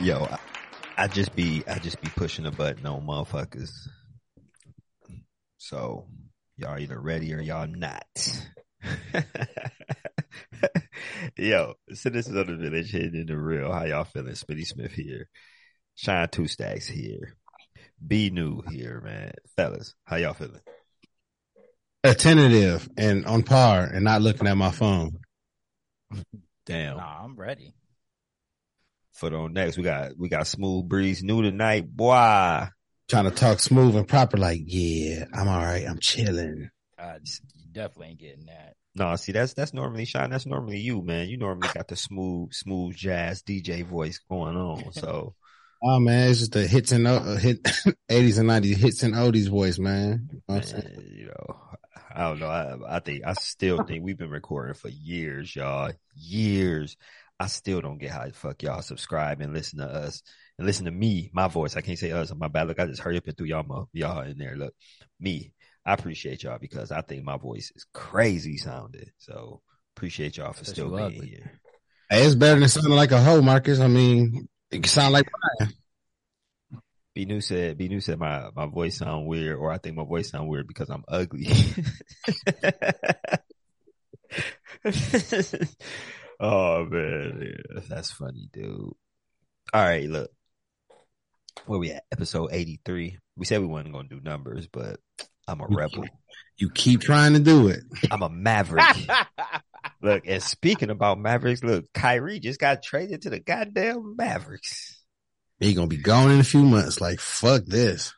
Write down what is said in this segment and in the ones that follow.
Yo, I, I just be I just be pushing a button on motherfuckers. So y'all either ready or y'all not. Yo, citizens of the village hitting in the real. How y'all feeling? Smitty Smith here. Shine Two Stacks here. Be new here, man. Fellas, how y'all feeling? Attentive and on par and not looking at my phone. Damn. Nah, I'm ready. Foot on next. We got we got Smooth Breeze new tonight. Boy. Trying to talk smooth and proper, like, yeah, I'm all right. I'm chilling. Uh, you definitely ain't getting that. No, see that's that's normally Shine. That's normally you, man. You normally got the smooth, smooth jazz DJ voice going on. So Oh man, it's just the hits and uh, hit 80s and 90s hits and oldies voice, man. You know what I'm saying? man, you know, I don't know. I, I think I still think we've been recording for years, y'all. Years. I still don't get how the fuck y'all subscribe and listen to us and listen to me, my voice. I can't say us. My bad. Look, I just hurry up and threw y'all, mo- y'all in there. Look, me. I appreciate y'all because I think my voice is crazy sounding. So appreciate y'all for Said still being ugly. here. Hey, it's better than sounding like a hoe, Marcus. I mean, it can sound like Brian. B New said, B New said my, my voice sound weird, or I think my voice sound weird because I'm ugly. oh man, that's funny, dude. All right, look, where we at? Episode 83. We said we wasn't gonna do numbers, but I'm a rebel. You keep trying to do it. I'm a maverick. look, and speaking about Mavericks, look, Kyrie just got traded to the goddamn Mavericks. He gonna be gone in a few months. Like, fuck this.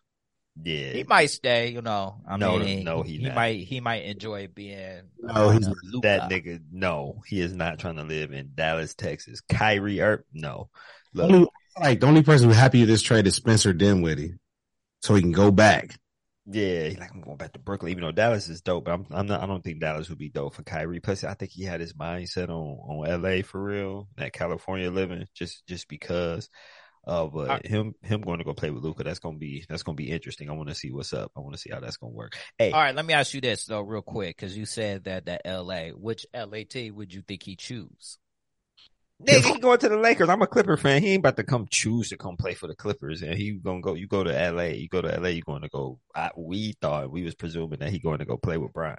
Yeah, he might stay, you know. I No, mean, no, he he might he might enjoy being No, uh, he's Luka. that nigga, no, he is not trying to live in Dallas, Texas. Kyrie Earp, no. Look, Only, like the only person who's happy with this trade is Spencer Dinwiddie, so he can go back. yeah, he like I'm going back to Brooklyn, even though Dallas is dope. But I'm, I'm not. I don't think Dallas would be dope for Kyrie. Plus, I think he had his mindset on on LA for real, that California living, just just because. Uh, but I- him him going to go play with Luka, that's gonna be that's gonna be interesting. I want to see what's up. I want to see how that's gonna work. Hey, All right, let me ask you this though, real quick, because you said that that L.A. Which LAT would you think he choose? Nigga, he going to the Lakers. I'm a Clipper fan. He ain't about to come choose to come play for the Clippers. And he gonna go. You go to LA. You go to LA. You going to go. I, we thought we was presuming that he going to go play with Brian.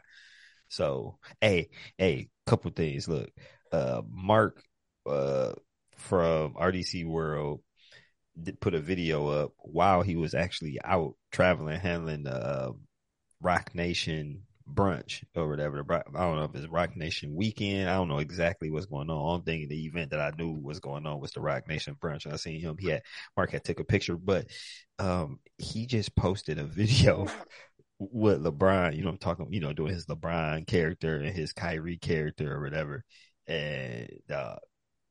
So, hey, hey, couple things. Look, uh, Mark, uh, from RDC World put a video up while he was actually out traveling, handling the uh, Roc Nation brunch or whatever. I don't know if it's Roc Nation weekend. I don't know exactly what's going on. I'm thinking the event that I knew was going on was the Roc Nation brunch. I seen him. He had Mark had took a picture, but um, he just posted a video with LeBron. You know, I'm talking. You know, doing his LeBron character and his Kyrie character or whatever, and uh,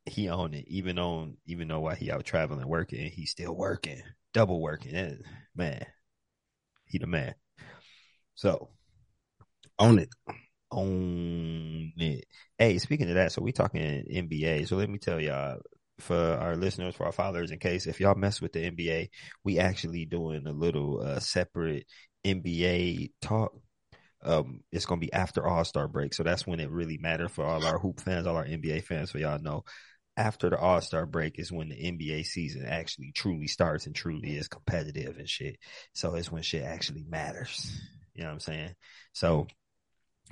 he owned it. Even on even though while he out traveling working, he's still working, double working. And, man, he the man. So Own it. own it. Hey, speaking of that, so we talking NBA. So let me tell y'all for our listeners, for our followers, in case if y'all mess with the NBA, we actually doing a little uh, separate NBA talk. Um, it's gonna be after All Star break, so that's when it really matters for all our hoop fans, all our NBA fans. So y'all know, after the All Star break is when the NBA season actually truly starts and truly is competitive and shit. So it's when shit actually matters. You know what I'm saying? So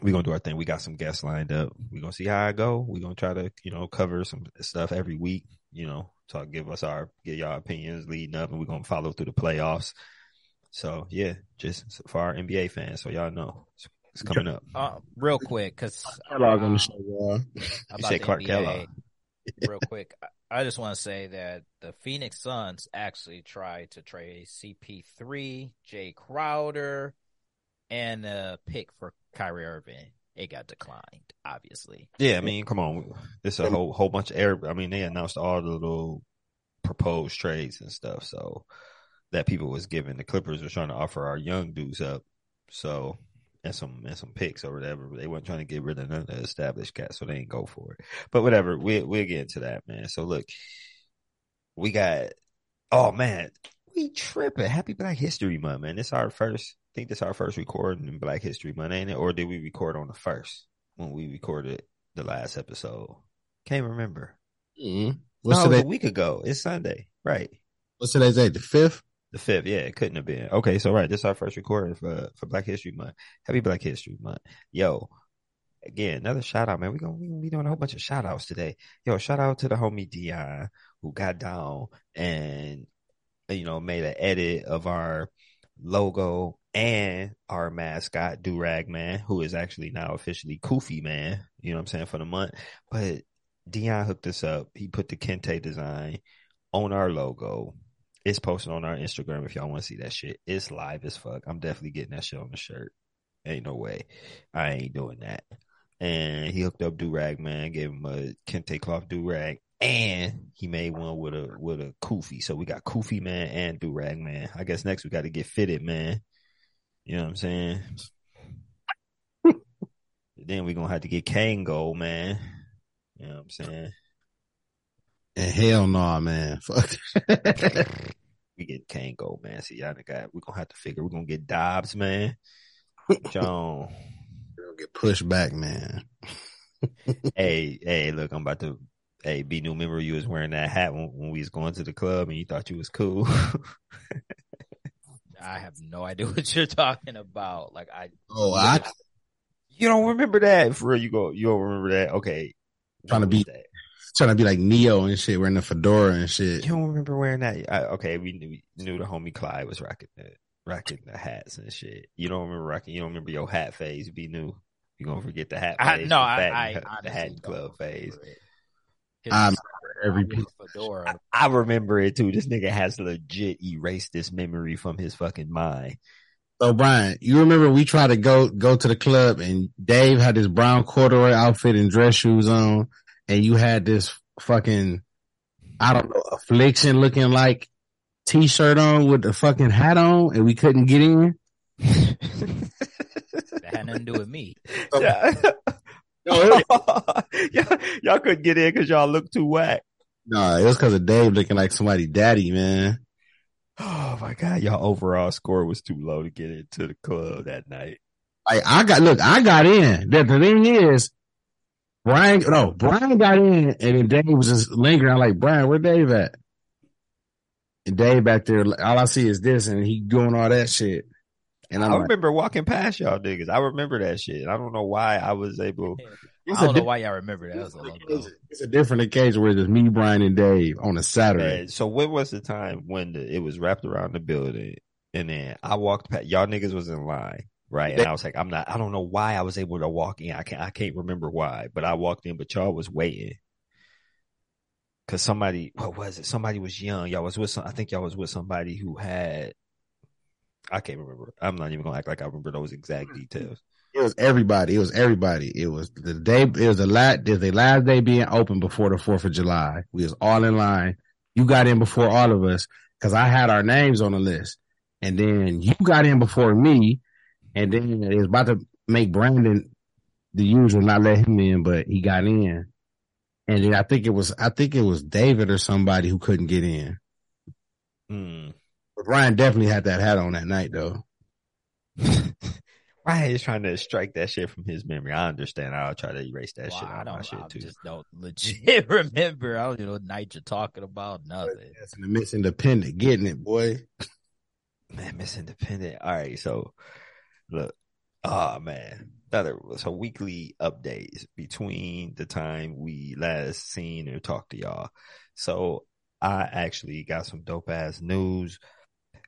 we're gonna do our thing. We got some guests lined up. We're gonna see how I go. We're gonna try to, you know, cover some stuff every week, you know, talk give us our get y'all opinions leading up and we're gonna follow through the playoffs. So yeah, just for our NBA fans, so y'all know it's, it's coming up. Uh, real quick, because Kellogg on the show, y'all. about said Clark NBA, Kellogg. Real quick, I- just want to say that the Phoenix Suns actually tried to trade CP3, Jae Crowder, and a pick for Kyrie Irving. It got declined, obviously. Yeah, I mean, come on, it's a whole whole bunch of air. I mean, they announced all the little proposed trades and stuff, so that people was giving. The Clippers was trying to offer our young dudes up, so and some and some picks or whatever. But they weren't trying to get rid of none of the established cats, so they ain't go for it. But whatever, we we'll get into that, man. So look, we got. Oh man, we tripping! Happy Black History Month, man. This our first. I think this our first recording in Black History Month, ain't it? Or did we record on the first when we recorded the last episode? Can't remember. Mm-hmm. What's no, today? a week ago. It's Sunday. Right. What's today's date? The fifth. The fifth, yeah, it couldn't have been. Okay, so right, this is our first recording for for Black History Month. Happy Black History Month. Yo, again, another shout out, man. We gonna we gonna be doing a whole bunch of shout outs today. Yo, shout out to the homie Dion who got down and you know made an edit of our logo and our mascot Durag Man, who is actually now officially Kufi Man. You know what I'm saying for the month, but Dion hooked us up. He put the Kente design on our logo. It's posted on our Instagram if y'all want to see that shit. It's live as fuck. I'm definitely getting that shit on the shirt. Ain't no way. I ain't doing that. And he hooked up Durag Man, gave him a Kente cloth Durag, and he made one with a with a Kufi. So we got Kufi Man and Durag Man. I guess next we got to get fitted, man. You know what I'm saying? then we gonna have to get Kangol, man. You know what I'm saying? And hell no, nah, man. Fuck. we get Kangol, man. See, y'all got. We're gonna have to figure. We're gonna get Dobbs, man. John. We're going to get pushed back, man. hey, hey, look, I'm about to. Hey, be new. Remember you was wearing that hat when, when we was going to the club, and you thought you was cool. I have no idea what you're talking about. Like I. Oh, I. You don't remember that for real? You go. You don't remember that? Okay. Trying to beat that? Trying to be like Neo and shit, wearing the fedora and shit. You don't remember wearing that? I, okay, we knew, we knew the homie Clyde was rocking the rocking the hats and shit. You don't remember rocking? You don't remember your hat phase? Be new. You gonna forget the hat? I, phase no, I, I, I, the hat club phase. I remember every piece. I, I remember it too. This nigga has legit erased this memory from his fucking mind. So Brian, you remember we tried to go go to the club and Dave had this brown corduroy outfit and dress shoes on, and you had this fucking I don't know affliction looking like t-shirt on with the fucking hat on, and we couldn't get in. that had nothing to do with me. Yeah. no, y'all, y'all couldn't get in because y'all look too whack. No, it was because of Dave looking like somebody daddy, man. Oh my god, y'all overall score was too low to get into the club that night. Like I got look, I got in. The, the thing is, Brian, no, Brian got in, and then Dave was just lingering. I'm like, Brian, where Dave at? And Dave back there, all I see is this, and he doing all that shit. And I'm I like, remember walking past y'all niggas. I remember that shit. I don't know why I was able. I don't know why y'all remember that. that was a long it's, it's a different occasion where it's just me, Brian, and Dave on a Saturday. Man, so when was the time when the, it was wrapped around the building, and then I walked past y'all niggas was in line, right? And I was like, I'm not. I don't know why I was able to walk in. I can't. I can't remember why, but I walked in, but y'all was waiting. Cause somebody, what was it? Somebody was young. Y'all was with some, I think y'all was with somebody who had, I can't remember. I'm not even gonna act like I remember those exact details. It was everybody. It was everybody. It was the day. It was the last. It was the last day being open before the Fourth of July. We was all in line. You got in before all of us because I had our names on the list, and then you got in before me, and then it was about to make Brandon the usual, not let him in, but he got in, and then I think it was I think it was David or somebody who couldn't get in. Hmm. But Ryan definitely had that hat on that night though. Ryan is trying to strike that shit from his memory. I understand. I'll try to erase that Well, shit I out of my don't. shit I too. just don't legit remember. I don't know what night you're talking about. Nothing. That's the Miss Independent getting it, boy. Man, Miss Independent. All right, so look, oh man, another so weekly updates between the time we last seen or talked to y'all. So I actually got some dope ass news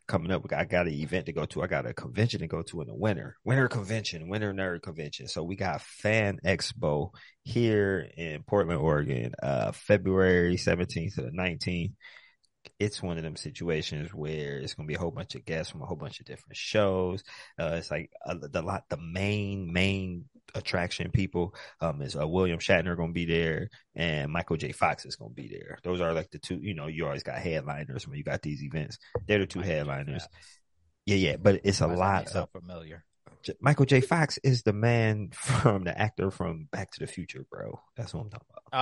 coming up. I got an event to go to. I got a convention to go to in the winter, winter convention, winter nerd convention. So we got Fan Expo here in Portland, Oregon, uh, February 17th to the 19th it's one of them situations where it's going to be a whole bunch of guests from a whole bunch of different shows. Uh, it's like a, the lot, the main, main attraction people, um, is, uh, William Shatner going to be there and Michael J. Fox is going to be there. Those are like the two, you know, you always got headliners when you got these events. They're the two headliners. Yeah, yeah, but it's a Why does that lot of sound familiar. J- Michael J. Fox is the man from the actor from Back to the Future, bro. That's what I'm talking about.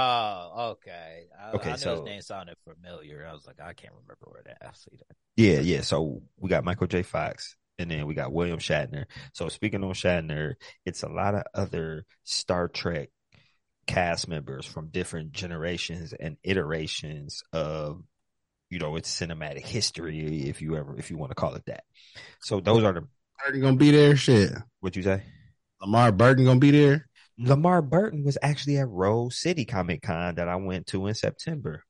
Oh, okay. I, Okay, I so- his name sounded familiar. I was like, I can't remember where that. I see that. Yeah, yeah. So we got Michael J. Fox and then we got William Shatner. So speaking on Shatner, it's a lot of other Star Trek cast members from different generations and iterations of you know, it's cinematic history if you ever if you want to call it that. So those are the Burton gonna be there. Shit. what you say. LeVar Burton gonna be there. LeVar Burton was actually at Rose City Comic Con that I went to in September.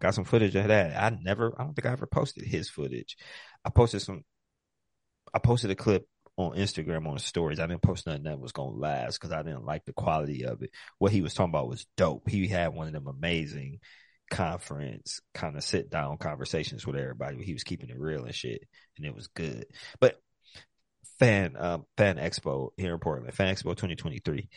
Got some footage of that. I never, I don't think I ever posted his footage. I posted some, I posted a clip on Instagram on stories. I didn't post nothing that was going to last because I didn't like the quality of it. What he was talking about was dope. He had one of them amazing conference kind of sit down conversations with everybody. He was keeping it real and shit, and it was good. But fan, um, fan expo here in Portland, fan expo 2023.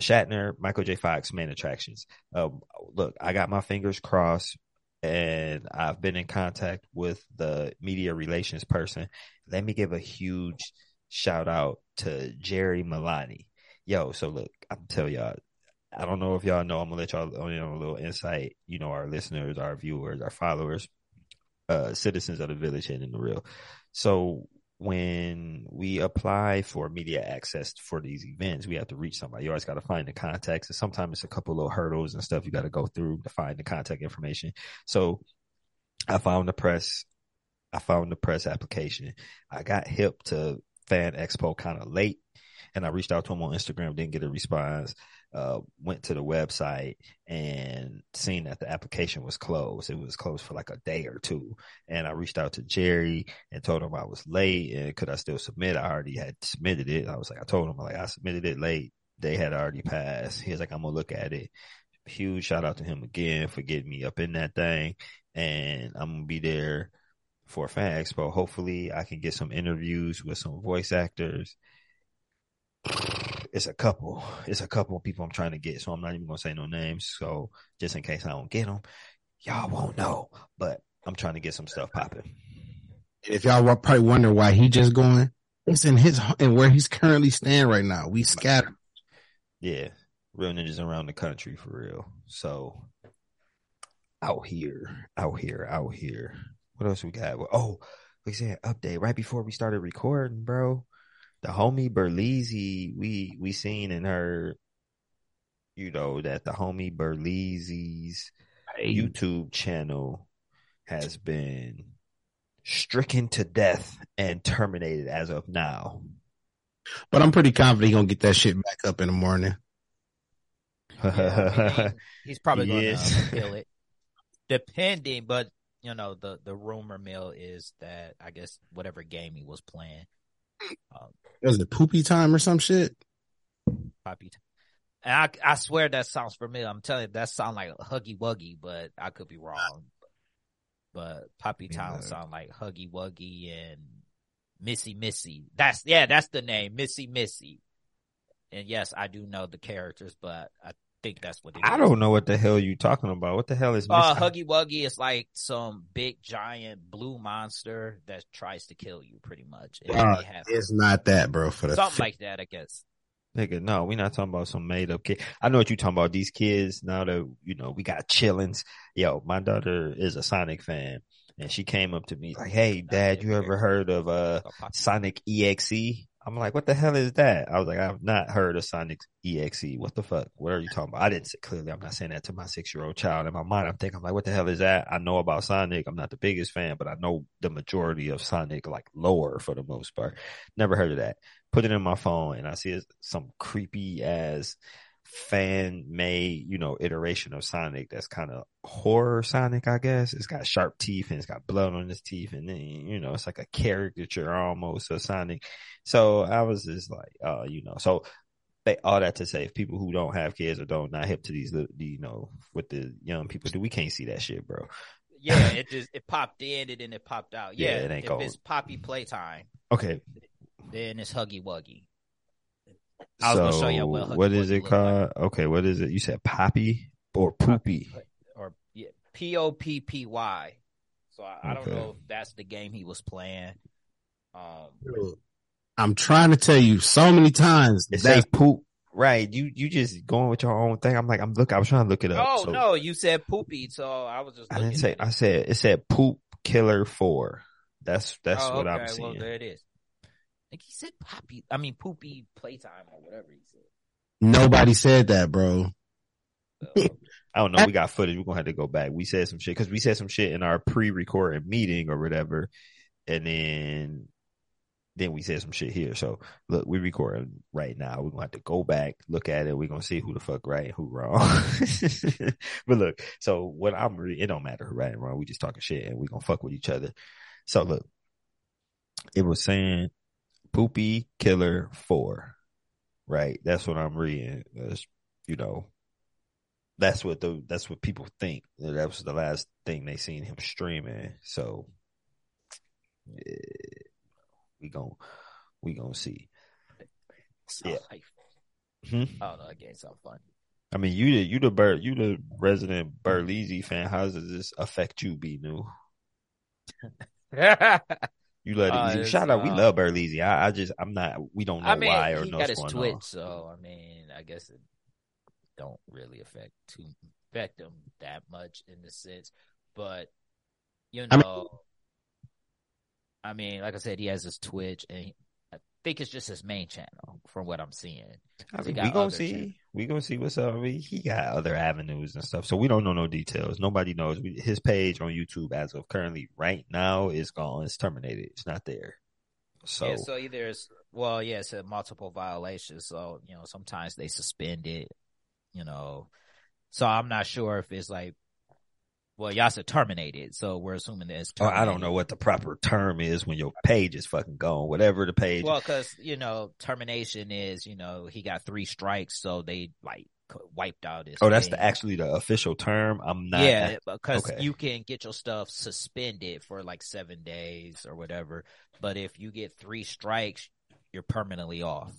Shatner, Michael J. Fox, main attractions. Um, look, I got my fingers crossed and I've been in contact with the media relations person. Let me give a huge shout out to Jerry Milani. Yo, so look, I'm tell y'all, I don't know if y'all know, I'm gonna let y'all on a little insight, you know, our listeners, our viewers, our followers, uh, citizens of the village and in the real. So when we apply for media access for these events, we have to reach somebody. You always got to find the contacts, and sometimes it's a couple little hurdles and stuff you got to go through to find the contact information. So I found the press. I found the press application. I got hip to Fan Expo kind of late, and I reached out to him on Instagram. Didn't get a response. Uh, went to the website and seen that the application was closed. It was closed for like a day or two. And I reached out to Jerry and told him I was late and could I still submit? I already had submitted it. I was like, I told him like I submitted it late. They had already passed. He was like, I'm gonna look at it. Huge shout out to him again for getting me up in that thing. And I'm gonna be there for Fan Expo. Hopefully I can get some interviews with some voice actors it's a couple. It's a couple of people I'm trying to get, so I'm not even gonna say no names. So just in case I don't get them, y'all won't know. But I'm trying to get some stuff popping. If y'all were probably wonder why he just going, it's in his and where he's currently staying right now. We scattered. Yeah, real ninjas around the country for real. So out here, out here, out here. What else we got? Oh, we said update right before we started recording, bro the homie Berleezy, we we seen and heard, you know, that the homie Berleezy's Hey. YouTube channel has been stricken to death and terminated as of now. But I'm pretty confident he gonna get that shit back up in the morning. Yeah, I mean, he's probably going Yes. to kill it, depending. But you know, the the rumor mill is that I guess whatever game he was playing, um, Was it poopy time or some shit? Poppy. And I I swear that sounds familiar. I'm telling you, that sounds like Huggy Wuggy, but I could be wrong. But Poppy Town Yeah. sound like Huggy Wuggy and Missy Missy. That's yeah, that's the name, Missy Missy. And yes, I do know the characters, but I think that's what it is. I don't know what the hell you talking about. What the hell is Uh, Huggy Wuggy is like some big giant blue monster that tries to kill you, pretty much. And Uh, It's not that, bro. For the something like that, I guess. Nigga, no, we're not talking about some made up kid. I know what you're talking about. These kids now that you know we got chillings. Yo, my daughter is a Sonic fan, and she came up to me like, "Hey, Dad, you ever heard of uh Sonic EXE?" I'm like, "What the hell is that?" I was like, "I've not heard of Sonic EXE. What the fuck? What are you talking about?" I didn't say clearly. I'm not saying that to my six year old child. In my mind, I'm thinking, I'm like, "What the hell is that?" I know about Sonic. I'm not the biggest fan, but I know the majority of Sonic like lore for the most part. Never heard of that put it in my phone and I see some creepy ass fan made, you know, iteration of Sonic that's kind of horror Sonic, I guess. It's got sharp teeth and it's got blood on his teeth and then, you know, it's like a caricature almost of Sonic. So I was just like, uh, you know, so they, all that to say, if people who don't have kids or don't not hip to these, you know, with the young people do, we can't see that shit, bro. Yeah, it just it popped in and then it popped out. Yeah, Yeah, it ain't if it's Poppy playtime, Okay. then it's Huggy Wuggy. I was gonna show you what Huggy what is it look called? Okay. What is it? You said Poppy or Poopy? or yeah, P O P P Y. So I, I don't know if that's the game he was playing. Um, I'm trying to tell you so many times It that say poop. Right. You you just going with your own thing. I'm like, I'm look, I was trying to look it up. oh So no, you said poopy, so I was just. I didn't say at I said it said poop killer four. That's that's oh, what okay, I'm seeing. Well, there it is. I think he said poppy. I mean, poopy playtime or whatever he said. nobody said that, bro. So, I don't know. We got footage. We're gonna have to go back. We said some shit because we said some shit in our pre-recorded meeting or whatever, and then then we said some shit here. So look, we're recording right now. We're gonna have to go back, look at it. We're gonna see who the fuck right and who wrong. but look, so what I'm re- it don't matter who right and wrong. We just talking shit and we gonna fuck with each other. So look, it was saying Poopy Killer Four, right? That's what I'm reading. That's, you know, that's what the that's what people think. That was the last thing they seen him streaming. So yeah, we gon' we gonna see. so Yeah. like, Hmm? I don't know. That game sounds fun. I mean, you the you the Bur you the resident Berleezy fan. How does this affect you, B new? You love Uh, it. Shout out, we uh, love Berleezy. I, I just I'm not. We don't know I mean, why or he know got his Twitch, on. so I mean, I guess it don't really affect to affect him that much in the sense, but you I mean- know, I mean, like I said, he has his Twitch, and he, I think it's just his main channel from what I'm seeing. I mean, we gonna see. channels. We gonna see what's up. I mean, he got other avenues and stuff, so we don't know no details. Nobody knows. We, his page on YouTube, as of currently, right now, is gone. It's terminated. It's not there. So, yeah, so either it's well, yeah, it's a multiple violations. So you know, sometimes they suspend it. You know, so I'm not sure if it's like, well, y'all said terminated, so we're assuming that it's terminated. I don't know what the proper term is when your page is fucking gone. Whatever the page. Well, because you know, termination is you know he got three strikes, so they like wiped out his. oh, that's the actually the official term. I'm not. yeah, because okay. you can get your stuff suspended for like seven days or whatever. But if you get three strikes, you're permanently off.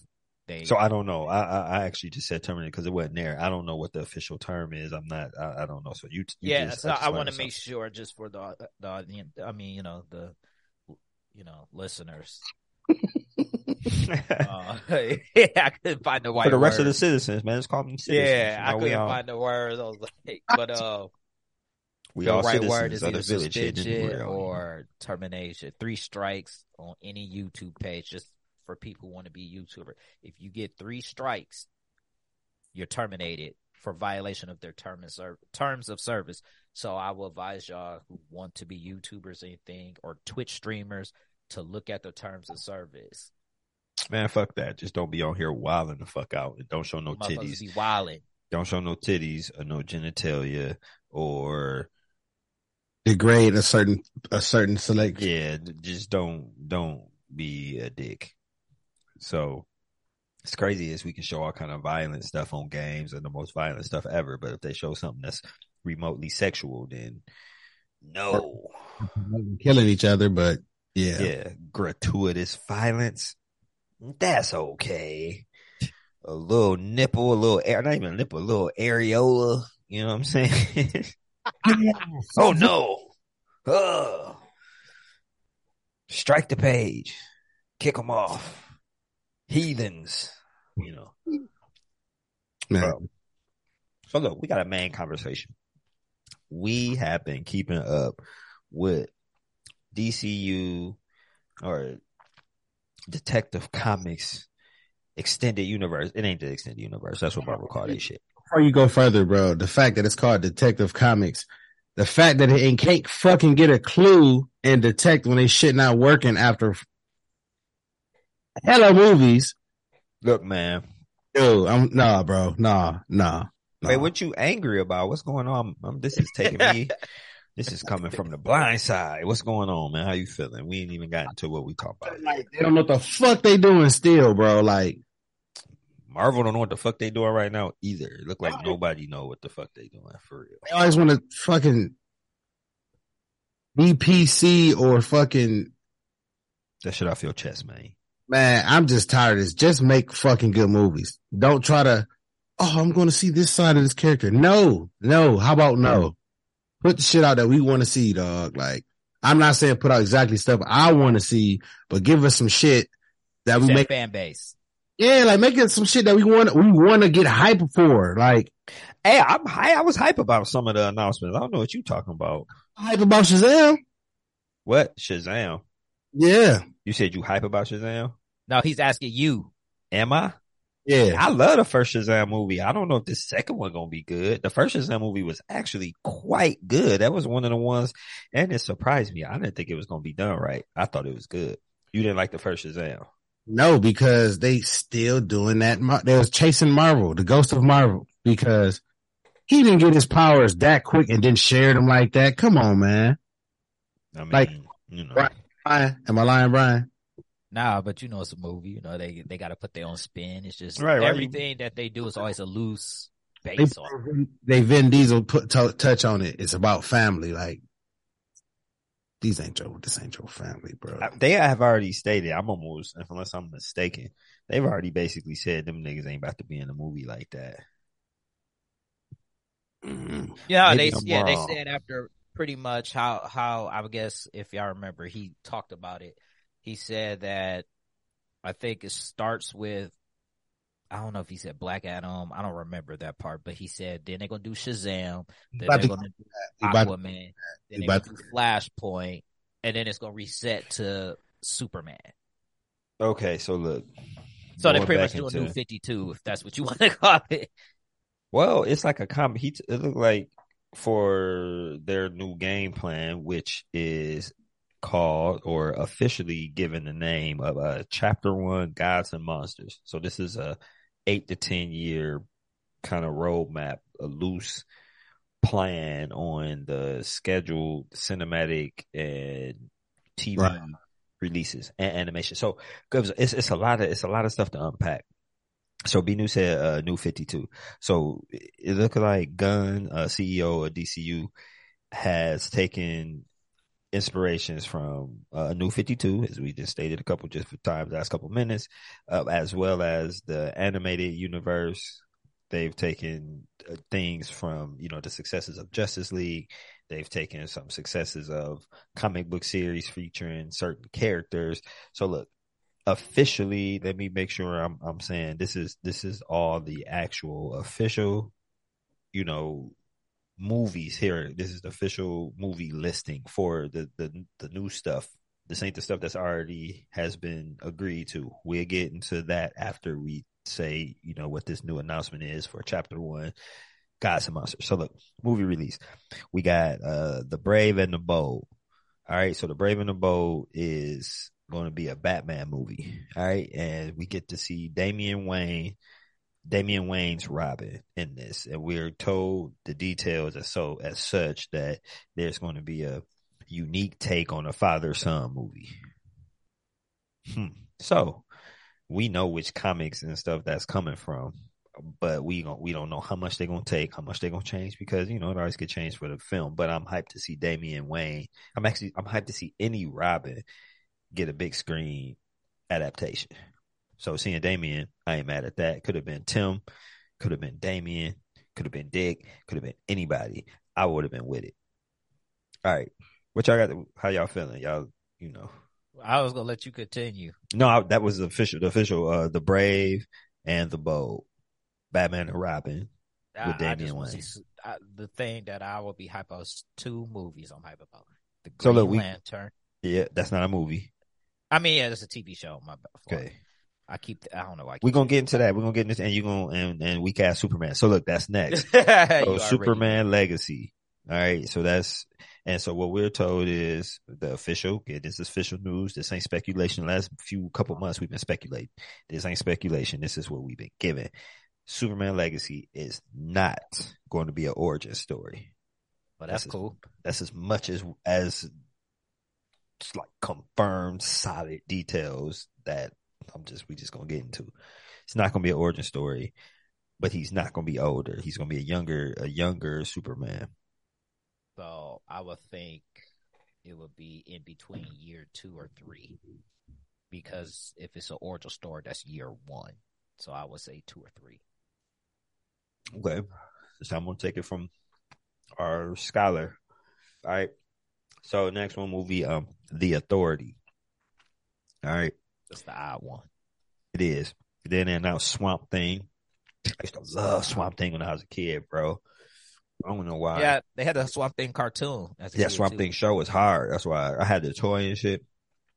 They So I don't know. I I, I actually just said terminated because it wasn't there. I don't know what the official term is. I'm not. I, I don't know. So you. you yeah, just so I explained want to make sure just for the the audience. I mean, you know the you know listeners. Uh, yeah, I couldn't find the white for the rest of the citizens, man. It's called them citizens. Yeah, You I know, we couldn't all, find the word. I was like, but uh, we the all right citizens word is of either village here in suspension or termination. Three strikes on any YouTube page, just for people who want to be YouTuber. If you get three strikes, you're terminated for violation of their term and serv- terms of service. So I will advise y'all who want to be YouTubers, or anything, or Twitch streamers to look at the terms of service. Man, fuck that. Just don't be on here wilding the fuck out and don't show no titties. be wilding. Don't show no titties or no genitalia or degrade a certain a certain select. yeah, just don't don't be a dick. So it's crazy as we can show all kind of violent stuff on games and the most violent stuff ever, but if they show something that's remotely sexual, then no. killing each other, but yeah. yeah, gratuitous violence. That's okay. A little nipple, a little air, not even a nipple, a little areola. You know what I'm saying? oh no. Oh. Strike the page. Kick them off. Heathens. You know. Man. Bro. So look, we got a main conversation. We have been keeping up with DCU or Detective Comics extended universe. It ain't the extended universe. That's what Marvel call that shit. Before you go further, bro, the fact that it's called Detective Comics, the fact that it can't fucking get a clue and detect when they shit not working after hella movies. Look, man. Dude, I'm nah, bro, nah, nah. nah. Wait, what you angry about? What's going on? Um, this is taking me. this is coming from the blind side. What's going on, man? How you feeling? We ain't even gotten to what we talk about. Like, they don't know what the fuck they doing still, bro. Like, Marvel don't know what the fuck they doing right now either. It look like nobody know what the fuck they doing for real. they always want to fucking BPC or fucking That shit off your chest, man. Man. I'm just tired of this. Just make fucking good movies. Don't try to. Oh, I'm going to see this side of this character. No, no. How about no? Mm. Put the shit out that we want to see, dog. Like, I'm not saying put out exactly stuff I want to see, but give us some shit that we Set make. fan base. Yeah, like make it some shit that we want. We want to get hype for. Like Hey, I'm high. I was hype about some of the announcements. I don't know what you're talking about. hype about Shazam. What Shazam? Yeah, You said you hype about Shazam? No, he's asking you. Am I? Yeah, I love the first Shazam movie. I don't know if the second one gonna be good. The first Shazam movie was actually quite good. That was one of the ones, and it surprised me. I didn't think it was gonna be done right. I thought it was good. You didn't like the first Shazam. no, because they still doing that. Mar- They was chasing Marvel, the ghost of Marvel, because he didn't get his powers that quick and then shared them like that. Come on, man. I mean, Like, you know, right. Brian, am I lying, Brian? Nah, but you know it's a movie. You know they they got to put their own spin. It's just Right, right. everything that they do is always a loose They, base on. they Vin Diesel put to- touch on it. It's about family. Like these ain't your this ain't your family, bro. they have already stated. I'm almost, unless I'm mistaken, they've already basically said them niggas ain't about to be in a movie like that. Mhm. Yeah, Maybe they I'm yeah they said after pretty much how how I guess if y'all remember he talked about it. He said that I think it starts with I don't know if he said Black Adam. I don't remember that part, but he said then they're gonna do Shazam. Then they're gonna do Aquaman. Then they're gonna do Flashpoint, and then it's gonna reset to Superman. Okay, so look. So they're pretty much doing into- New Fifty Two, if that's what you want to call it. Well, it's like a comic. He t- it looked like for their new game plan, which is called or officially given the name of uh, Chapter One: Gods and Monsters. So this is a eight to ten year kind of roadmap, a loose plan on the scheduled cinematic and TV Right. releases and animation. So it's it's a lot of it's a lot of stuff to unpack. So B New said uh, new fifty two. So it looked like Gunn, uh, CEO of DCU, has taken inspirations from uh, New 52, as we just stated a couple just for times, last couple minutes, uh, as well as the animated universe. They've taken uh, things from, you know, the successes of Justice League. They've taken some successes of comic book series featuring certain characters. So look, officially, let me make sure I'm, I'm saying this is, this is all the actual official, you know, movies here. This is the official movie listing for the, the, the new stuff. This ain't the stuff that's already has been agreed to. We'll get into that after we say, you know, what this new announcement is for chapter one, Gods and Monsters. So look, movie release. We got, uh, The Brave and the Bold. All right. So The Brave and the Bold is going to be a Batman movie. All right. And we get to see Damian Wayne Damian Wayne's Robin in this, and we're told the details as so as such that there's going to be a unique take on a father son movie. Hmm. So we know which comics and stuff that's coming from, but we don't we don't know how much they're gonna take, how much they're gonna change because you know it always get changed for the film. But I'm hyped to see Damian Wayne. I'm actually I'm hyped to see any Robin get a big screen adaptation. So seeing Damien, I ain't mad at that. Could have been Tim, could have been Damien, could have been Dick, could have been anybody. I would have been with it. All right, what y'all got? To, how y'all feeling? Y'all, you know, I was gonna let you continue. no, I, that was the official, the official, uh, the Brave and the Bold, Batman and Robin. I, With Damian Wayne. see, I, the thing that I will be hype about is two movies I'm hype about. The Green So look, we- Lantern. Yeah, that's not a movie. I mean, yeah, it's a TV show. My bad. Okay, I keep. I don't know. why we're gonna get into that. We're gonna get into, and you gonna and and we cast Superman. So look, that's next. So Superman Legacy. All right. So that's, and so what we're told is the official, okay, this is official news. This ain't speculation. Last few couple months we've been speculating. This ain't speculation. This is what we've been given. Superman Legacy is not going to be an origin story. But that's That's- cool. That's as much as, as like confirmed solid details that I'm just, we just going to get into. It's not going to be an origin story, but he's not going to be older. He's going to be a younger, a younger Superman. So I would think it would be in between year two or three, because if it's an origin story, that's year one. So I would say two or three. Okay. So I'm gonna take it from our scholar. All right. So next one movie, um, The Authority. All right. That's the odd one. It is. Then they announced Swamp Thing. I used to love Swamp Thing when I was a kid, bro. I don't know why. Yeah, they had a Swamp Thing cartoon. Yeah, Swamp too. Thing show was hard. That's why I had the toy and shit.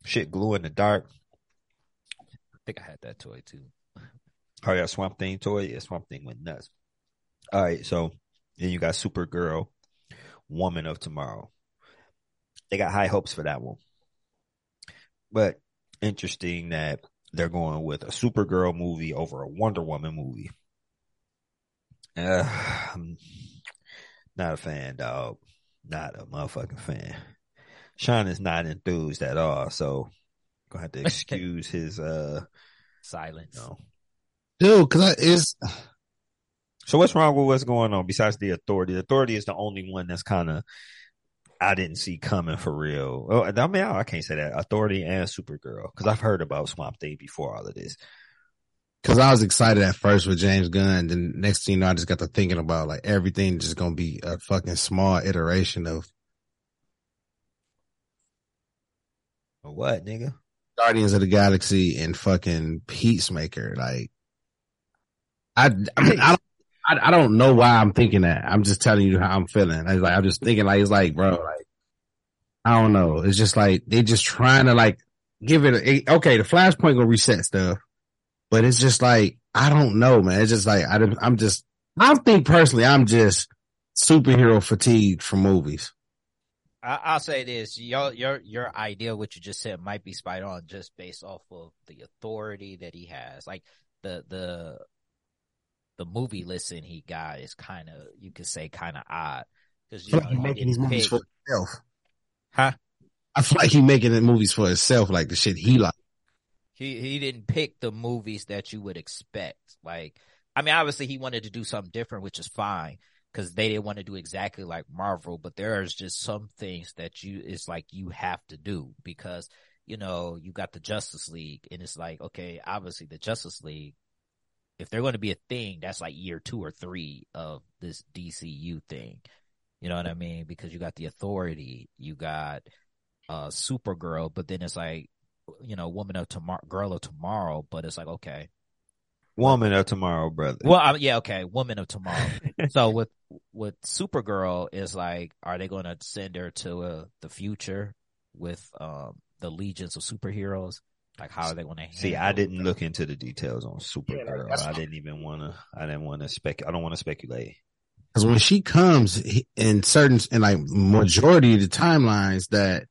Shit glue in the dark. I think I had that toy too. Oh yeah, Swamp Thing toy. Yeah, Swamp Thing went nuts. All right, so then you got Supergirl, Woman of Tomorrow. They got high hopes for that one, but interesting that they're going with a Supergirl movie over a Wonder Woman movie. Uh, I'm not a fan, dog. Not a motherfucking fan. Sean is not enthused at all, so gonna have to excuse his uh Silence. you know. dude. Because it's So what's wrong with what's going on besides the authority? The authority is the only one that's kind of I didn't see coming for real. Oh, I mean, I can't say that authority and Supergirl because I've heard about Swamp Thing before all of this. because I was excited at first with James Gunn. Then next thing you know, I just got to thinking about like everything just gonna be a fucking small iteration of what, nigga? Guardians of the Galaxy and fucking Peacemaker. Like, I, I, mean, I don't, I, I don't know why I'm thinking that. I'm just telling you how I'm feeling. I like, I'm just thinking like, it's like, bro, like, I don't know. It's just like, they're just trying to like give it, a, okay, the flashpoint gonna reset stuff, but it's just like, I don't know, man. It's just like, I, I'm just, I think personally, I'm just superhero fatigued from movies. I, I'll say this: your your your idea, what you just said, might be spot on, just based off of the authority that he has. Like the the the movie listen he got is kind of you could say kind of odd because you feel know like he's he making these didn't movies pick, for himself. huh? I feel like he's making the movies for himself, like the shit he like. He he didn't pick the movies that you would expect. Like, I mean, obviously he wanted to do something different, which is fine because they didn't want to do exactly like Marvel. But there's just some things that you it's like you have to do because you know you got the Justice League, and it's like okay, obviously the Justice League. If they're going to be a thing, that's like year two or three of this DCU thing. You know what I mean? Because you got the Authority, you got uh Supergirl, but then it's like you know, woman of tomorrow, girl of tomorrow, but it's like, okay. Woman of Tomorrow, brother. Well, I, yeah, okay. Woman of tomorrow. so with, with Supergirl is like, are they going to send her to uh, the future with, um, the legions of superheroes? Like, how are they going to See, I didn't look into the details on Supergirl. that's I didn't even want to. I didn't want to spec. I don't want to speculate. Cause when she comes in certain, in like majority of the timelines that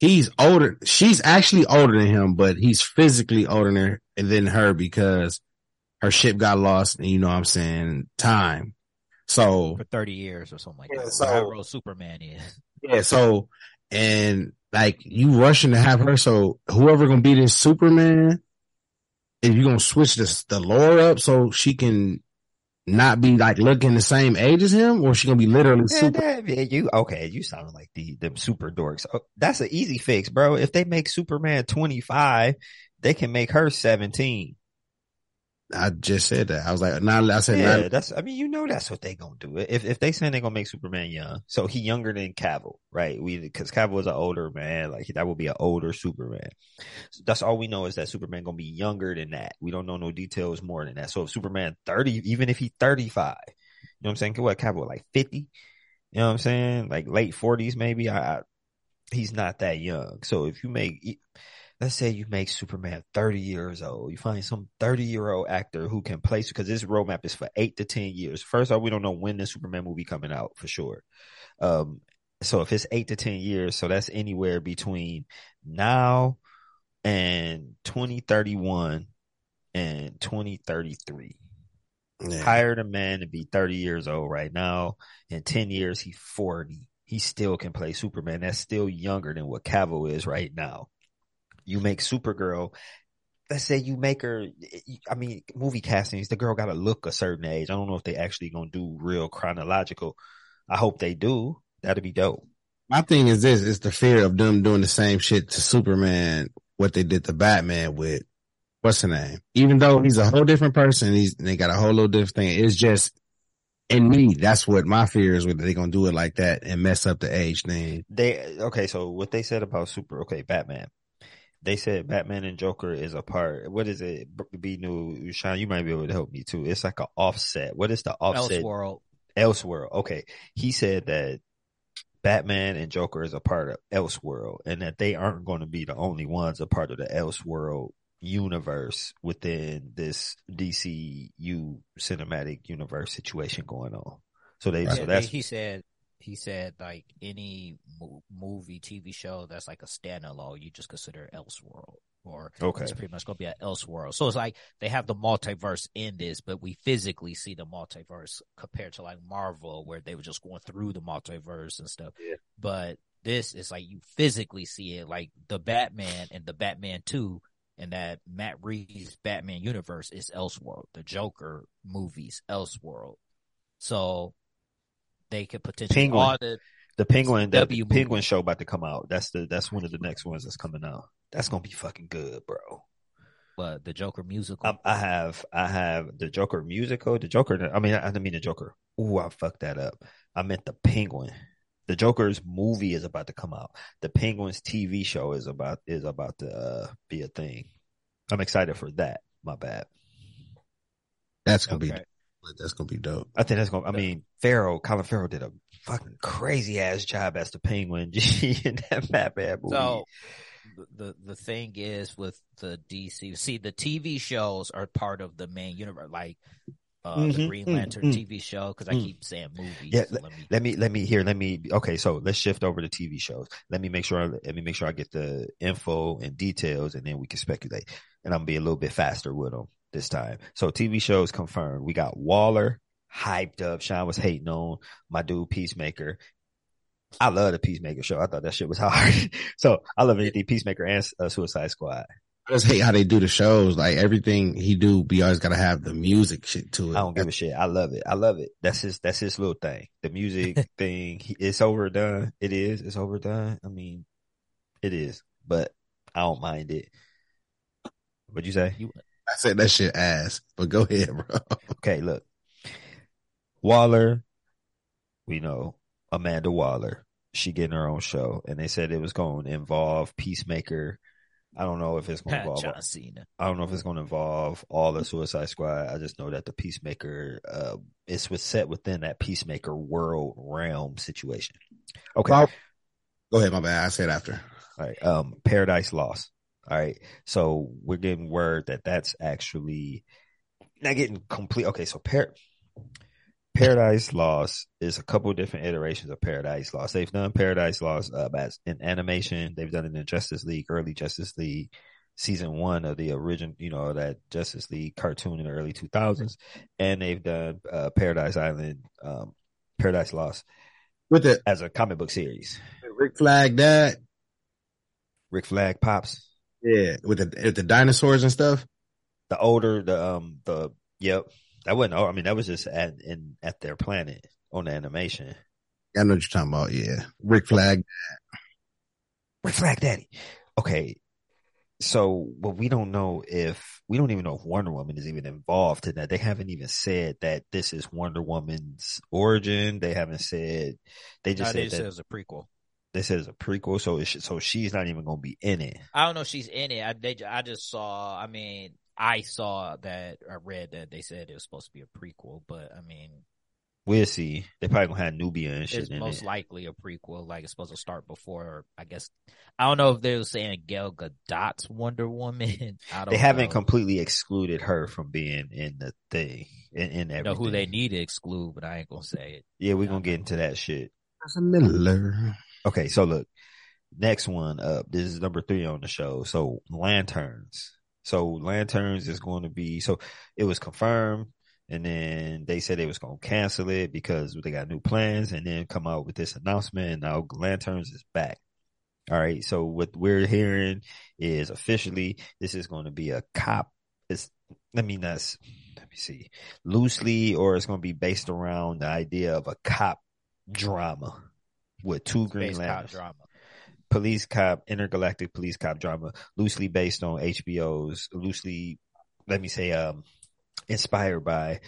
he's older, she's actually older than him, but he's physically older than her, than her because her ship got lost and you know what I'm saying, time. So, for 30 years or something like Yeah, that. so- However old Superman is. yeah, so, and like you rushing to have her. So whoever gonna be this Superman, if you're gonna switch this, the lore up so she can not be like looking the same age as him or she gonna be literally Yeah, super. that- yeah, you okay? You sound like the them super dorks. Oh, that's an easy fix, bro. If they make Superman twenty five, they can make her seventeen. I just said that. I was like, nah, I said, Yeah, that's. I mean, you know, that's what they gonna do. If if they say they gonna make Superman young, so he younger than Cavill, right? We because Cavill is an older man, like that would be an older Superman. So that's all we know is that Superman gonna be younger than that. We don't know no details more than that. So if Superman thirty, even if he thirty five, you know what I'm saying? What Cavill like fifty? You know what I'm saying? Like late forties maybe. I, I he's not that young. So if you make let's say you make Superman 30 years old, you find some 30 year old actor who can play because this roadmap is for eight to 10 years. First off, we don't know when the Superman movie coming out for sure. Um, so if it's eight to 10 years, so that's anywhere between now and 2031 and 2033 yeah. hired a man to be 30 years old right now. In 10 years, he's 40. He still can play Superman. That's still younger than what Cavill is right now. You make Supergirl. Let's say you make her, I mean, movie castings, the girl got to look a certain age. I don't know if they actually going to do real chronological. I hope they do. That'd be dope. My thing is this: it's the fear of them doing the same shit to Superman, what they did to Batman with what's the name? Even though he's a whole different person, he's they got a whole little different thing. It's just in me. That's what my fear is. With they gonna do it like that and mess up the age thing. They, okay, so what they said about Super, okay, Batman. They said Batman and Joker is a part. What is it? Be new, Sean. You might be able to help me too. It's like an offset. What is the offset? Elseworld. Elseworld. Okay. He said that Batman and Joker is a part of Elseworld and that they aren't going to be the only ones a part of the Elseworld universe within this DCU cinematic universe situation going on. So they, Yeah, so that's he said he said like any mo- movie, TV show that's like a standalone, you just consider Elseworld, or okay. it's pretty much gonna be an Elseworld. So it's like they have the multiverse in this, but we physically see the multiverse compared to like Marvel, where they were just going through the multiverse and stuff. Yeah. But this is like you physically see it, like the Batman and the Batman Two. And that Matt Reeves Batman universe is Elseworld. The Joker movies Elseworld. So they could potentially Penguin. all the The Penguin, the W movie. Penguin show about to come out. That's the that's one of the next ones that's coming out. That's gonna be fucking good, bro. uh, the Joker musical. I, I have I have the Joker musical. The Joker. I mean, I didn't mean the Joker. Ooh, I fucked that up. I meant the Penguin. The Joker's movie is about to come out. The Penguin's TV show is about is about to uh, be a thing. I'm excited for that. My bad. That's gonna Okay. be that's gonna be dope. I think that's going. to I mean, Farrell, Colin Farrell did a fucking crazy ass job as the Penguin in that Batman movie. So the- the the thing is with the DC, see the TV shows are part of the main universe, like uh, the Mhm, Green mm, Lantern mm, TV show. Because I mm. keep saying movies. Yeah, so let me. let me let me here let me okay so let's shift over to tv shows let me make sure let me make sure i get the info and details and then we can speculate and i'm gonna be a little bit faster with them this time so tv shows confirmed we got waller hyped up sean was hating on my dude peacemaker I love the Peacemaker show. I thought that shit was hard. so I love anything Peacemaker and uh, Suicide Squad. I just hate how they do the shows. Like everything he do, be always gotta have the music shit to it. I don't give a shit. I love it. I love it. That's his. That's his little thing. The music thing. It's overdone. It is. It's overdone. I mean, it is. But I don't mind it. What'd you say? You, I said that shit ass, but go ahead, bro. Okay, look. Waller. We know Amanda Waller. She getting her own show, and they said it was going to involve Peacemaker. I don't know if it's going to involve. John Cena. I don't know if it's going to involve all the Suicide Squad. I just know that the Peacemaker, uh, it's was set within that Peacemaker world realm situation. Okay. Well, Go ahead, my bad. I said after. All right. Um, Paradise Lost. All right. So we're getting word that that's actually not getting complete. Okay. So Par- Paradise Lost is a couple of different iterations of Paradise Lost. They've done Paradise Lost uh, as in animation. They've done it in Justice League, early Justice League, season one of the original, you know, that Justice League cartoon in the early 2000s. And they've done uh, Paradise Island, um, Paradise Lost With it as a comic book series. Rick Flag that, Rick Flag pops. Yeah, with the with the dinosaurs and stuff. the older the um the yep that wasn't I mean that was just at in at their planet on the animation. I know what you're talking about. Yeah, Rick Flag. Rick Flag Daddy. Okay, so but we don't know if we don't even know if Wonder Woman is even involved in that. They haven't even said that this is Wonder Woman's origin. They haven't said they No, just they said said that it was a prequel. They said it's a prequel. So it should, so she's not even going to be in it. I don't know if she's in it. I they, I just saw. I mean, I saw that. I read that they said it was supposed to be a prequel, but I mean, We'll see. They probably gonna have Nubia and shit it's in most it. likely a prequel. Like it's supposed to start before. I guess I don't know if they were saying Gal Gadot's Wonder Woman. I don't They haven't know. completely excluded her from being in the thing in, in know everything. who they need to exclude, but I ain't gonna say it. Yeah, we're gonna get know. into that shit. That's a Miller. Okay, so look, next one up. This is number three on the show. So lanterns. So lanterns is going to be. So it was confirmed, and then they said they was going to cancel it because they got new plans, and then come out with this announcement. And now lanterns is back. All right. So what we're hearing is officially this is going to be a cop. It's let me not. s- Let me see loosely, or it's going to be based around the idea of a cop drama with two Green Space cop Lanterns drama. police cop, intergalactic police cop drama, loosely based on HBO's, loosely, let me say, um, inspired by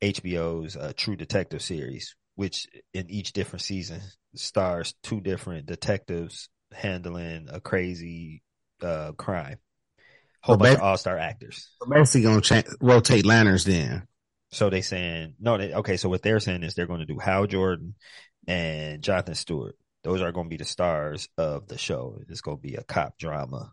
HBO's uh, True Detective series, which in each different season stars two different detectives handling a crazy uh, crime. Whole So bunch of all star actors. So basically, gonna cha- rotate lanterns then. So they saying no. They, okay, so what they're saying is they're going to do Hal Jordan and Jonathan Stewart. Those are going to be the stars of the show. It's going to be a cop drama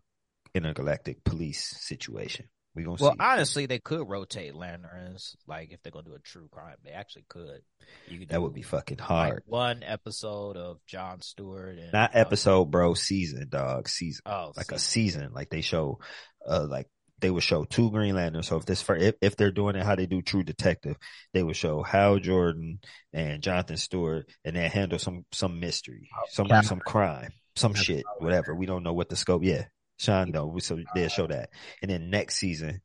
intergalactic police situation. We gonna see Well, see. honestly, they could rotate lanterns. Like if they're gonna do a true crime, they actually could. You could that would be fucking like, hard. one episode of John Stewart and Not episode, bro. Season, dog. Season. Oh, Like a season. Like they show, uh, like they would show two Green Lanterns. So if this if, if they're doing it how they do True Detective, they would show Hal Jordan and Jonathan Stewart, and then handle some some mystery, oh, some Cap- some crime, some That's shit, whatever. We don't know what the scope. Yeah, Sean though. So they'll show that, and then next season.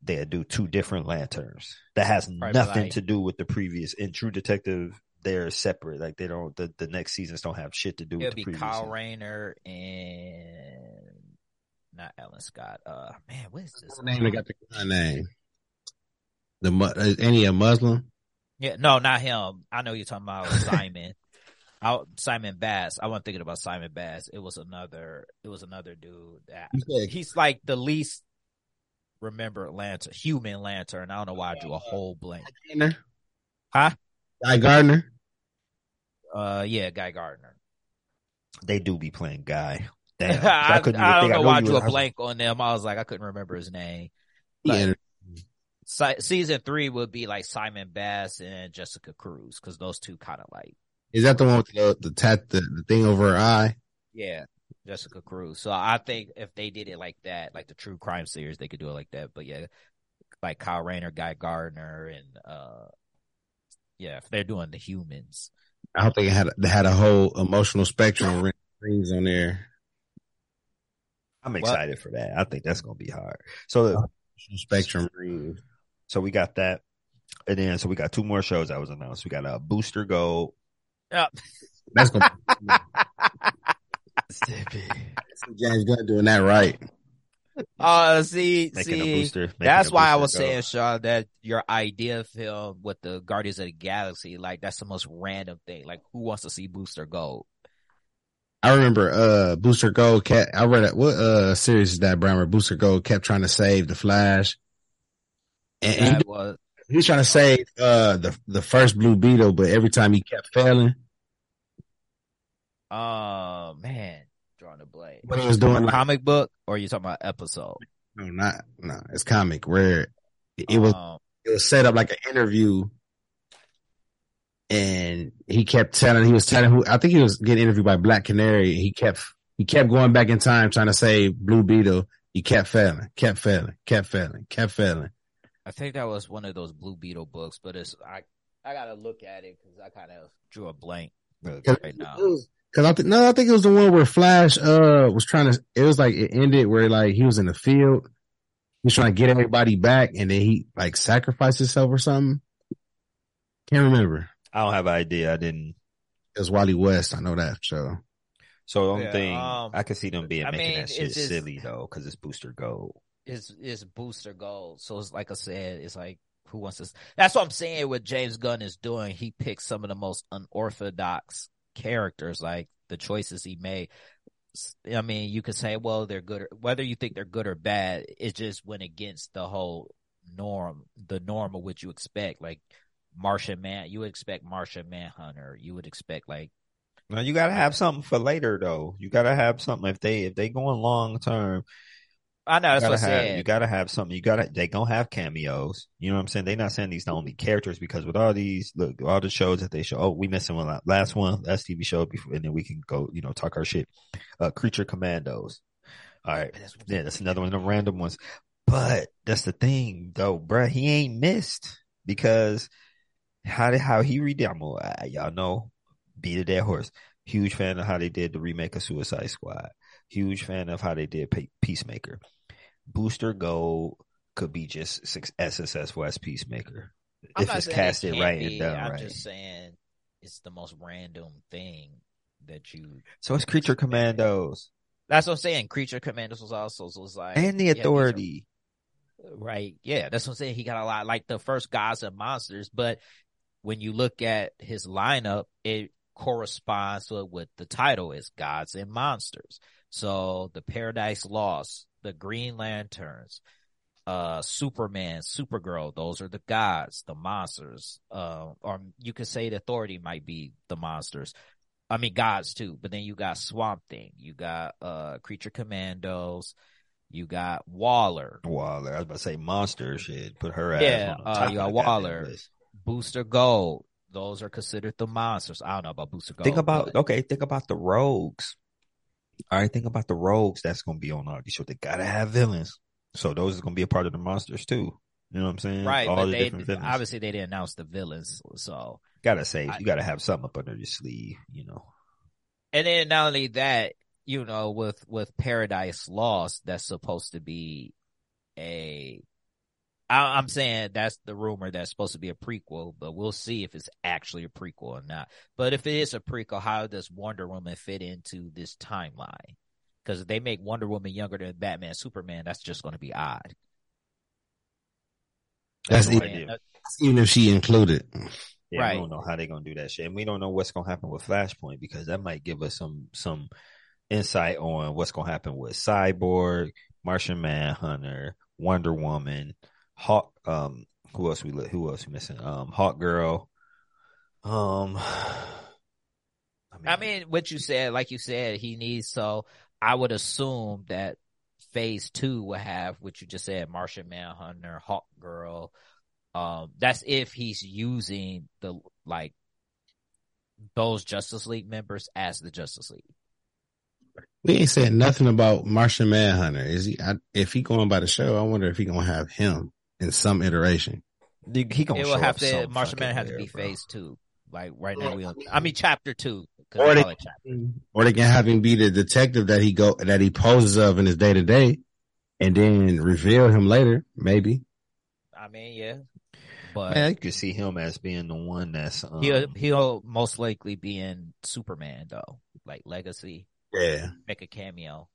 They'll do two different lanterns that has Right, nothing like- to do with the previous. In True Detective, they're separate. Like they don't. The, the next seasons don't have shit to do it'll with the be previous. Kyle season. Rayner and not Alan Scott. Uh, man, what is this? Name that got the guy name? The Mu- uh, any a Muslim? Yeah, no, not him. I know you're talking about Simon. I, Simon Baz. I wasn't thinking about Simon Baz. It was another. It was another dude. That, said he's like the least remembered lantern, human lantern. I don't know why I drew a whole blank. Gardner? Huh? Guy Gardner? Uh, yeah, Guy Gardner. They do be playing Guy. Damn, I, I, couldn't even don't think. know knew why I drew a blank on them. I was like, I couldn't remember his name. Yeah. Si- season three would be like Simon Baz and Jessica Cruz because those two kind of like, Is that the one with the the tat the, the thing over her eye? yeah, Jessica Cruz. So I think if they did it like that, like the true crime series, they could do it like that. But yeah, like Kyle Rayner, Guy Gardner, and uh, yeah, if they're doing the humans, I hope they had they had a whole emotional spectrum of rings on there. I'm Well- excited for that. I think that's gonna be hard. So, Emotional spectrum rings. so we got that, and then so we got two more shows that was announced. We got a uh, Booster Gold. That's gonna be James Gunn doing that right. uh, see, Making a see, booster. That's a why I was Gold. saying, Sean, that your idea film with the Guardians of the Galaxy, like that's the most random thing. Like, who wants to see Booster Gold? I remember uh Booster Gold kept I read it what uh series is that Brown where Booster Gold kept trying to save the Flash. And he, That was he was trying to save uh the the first Blue Beetle, but every time he kept failing. Oh man, drawing a blade. What he was doing like Comic book, or are you talking about episode? no, not no, it's comic where it, it was Um, it was set up like an interview and he kept telling he was telling who I think he was getting interviewed by Black Canary he kept he kept going back in time trying to save Blue Beetle he kept failing kept failing kept failing kept failing I think that was one of those Blue Beetle books, but it's I I gotta look at it because I kind of drew a blank right now. Cause I think no, I think it was the one where Flash uh was trying to. It was like it ended where like he was in the field, he's trying to get everybody back, and then he like sacrificed himself or something. Can't remember. I don't have an idea. I didn't. It was Wally West. I know that So, So the only Yeah, thing um, I could see them being I making mean, that shit just- silly though, because it's Booster Gold. It's is booster gold. So it's like I said, it's like who wants to? That's what I'm saying. What James Gunn is doing, he picks some of the most unorthodox characters, like the choices he made. I mean, you could say, well, they're good, or, whether you think they're good or bad. It just went against the whole norm, the norm of what you expect. Like Martian Man, you would expect Martian Manhunter. You would expect like Now you gotta have something for later though. You gotta have something if they if they going long term. I know that's what I have said. you gotta have something. You gotta they gonna have cameos. You know what I'm saying? They're not saying these the only characters because with all these look all the shows that they show. Oh, we missing one last one last TV show before, and then we can go you know talk our shit. Uh, Creature Commandos. All right, yeah, that's another one of the random ones. But that's the thing though, bruh. He ain't missed because how did how he redid? I'm gonna- y'all know beat a dead horse. Huge fan of how they did the remake of Suicide Squad. Huge fan of how they did Peacemaker. Booster Gold could be just six- as successful as Peacemaker I'm if it's saying it casted right be. and done I'm right. just saying it's the most random thing that you. So it's Creature Commandos That's what I'm saying. Creature Commandos was also so it's like and the yeah, Authority. right? Yeah, that's what I'm saying. He got a lot like the first Gods and Monsters, but when you look at his lineup, it corresponds to what the title is: Gods and Monsters. So the Paradise Lost, the Green Lanterns, uh, Superman, Supergirl, those are the gods, the monsters. Uh, or you could say the authority might be the monsters. I mean, gods too, but then you got Swamp Thing, you got, uh, Creature Commandos, You got Waller, Waller. I was about to say monster shit. Put her ass Yeah, uh, you got Waller. Booster Gold. Those are considered the monsters. I don't know about Booster Gold. Think about but- okay. Think about the rogues. All right, think about the rogues that's gonna be on all these shows. They gotta have villains, so those is gonna be a part of the monsters too. You know what I'm saying? right, all but the they different villains. obviously they didn't announce the villains, so gotta say I- you gotta have something up under your sleeve. You know, and then not only that, you know, with with Paradise Lost, that's supposed to be a. I, I'm saying that's the rumor that's supposed to be a prequel, but we'll see if it's actually a prequel or not. But if it is a prequel, how does Wonder Woman fit into this timeline? Because if they make Wonder Woman younger than Batman, Superman, that's just going to be odd. That's no even, idea. even if she included. Yeah, Right. we don't know how they're gonna do that shit, and we don't know what's gonna happen with Flashpoint because that might give us some some insight on what's gonna happen with Cyborg, Martian Manhunter, Wonder Woman, Hawk. Um, who else we li- who else we missing? Um, Hawk Girl. Um, I mean, what you said, like you said, he needs so I would assume that phase two will have what you just said, Martian Manhunter, Hawk Girl. Um, that's if he's using the like those Justice League members as the Justice League. We ain't said nothing about Martian Manhunter. Is he? I, if he going by the show, I wonder if he gonna have him in some iteration. he gonna It show will have up to some Martian Man have to be bro. phase two. Like right now, we don't, I mean chapter two. Or they they- call it chapter. Or they can have him be the detective that he go that he poses of in his day to day, and then reveal him later. Maybe. I mean, yeah, but Man, you could see him as being the one that's um, he'll he'll most likely be in Superman though, like Legacy. Yeah. make a cameo.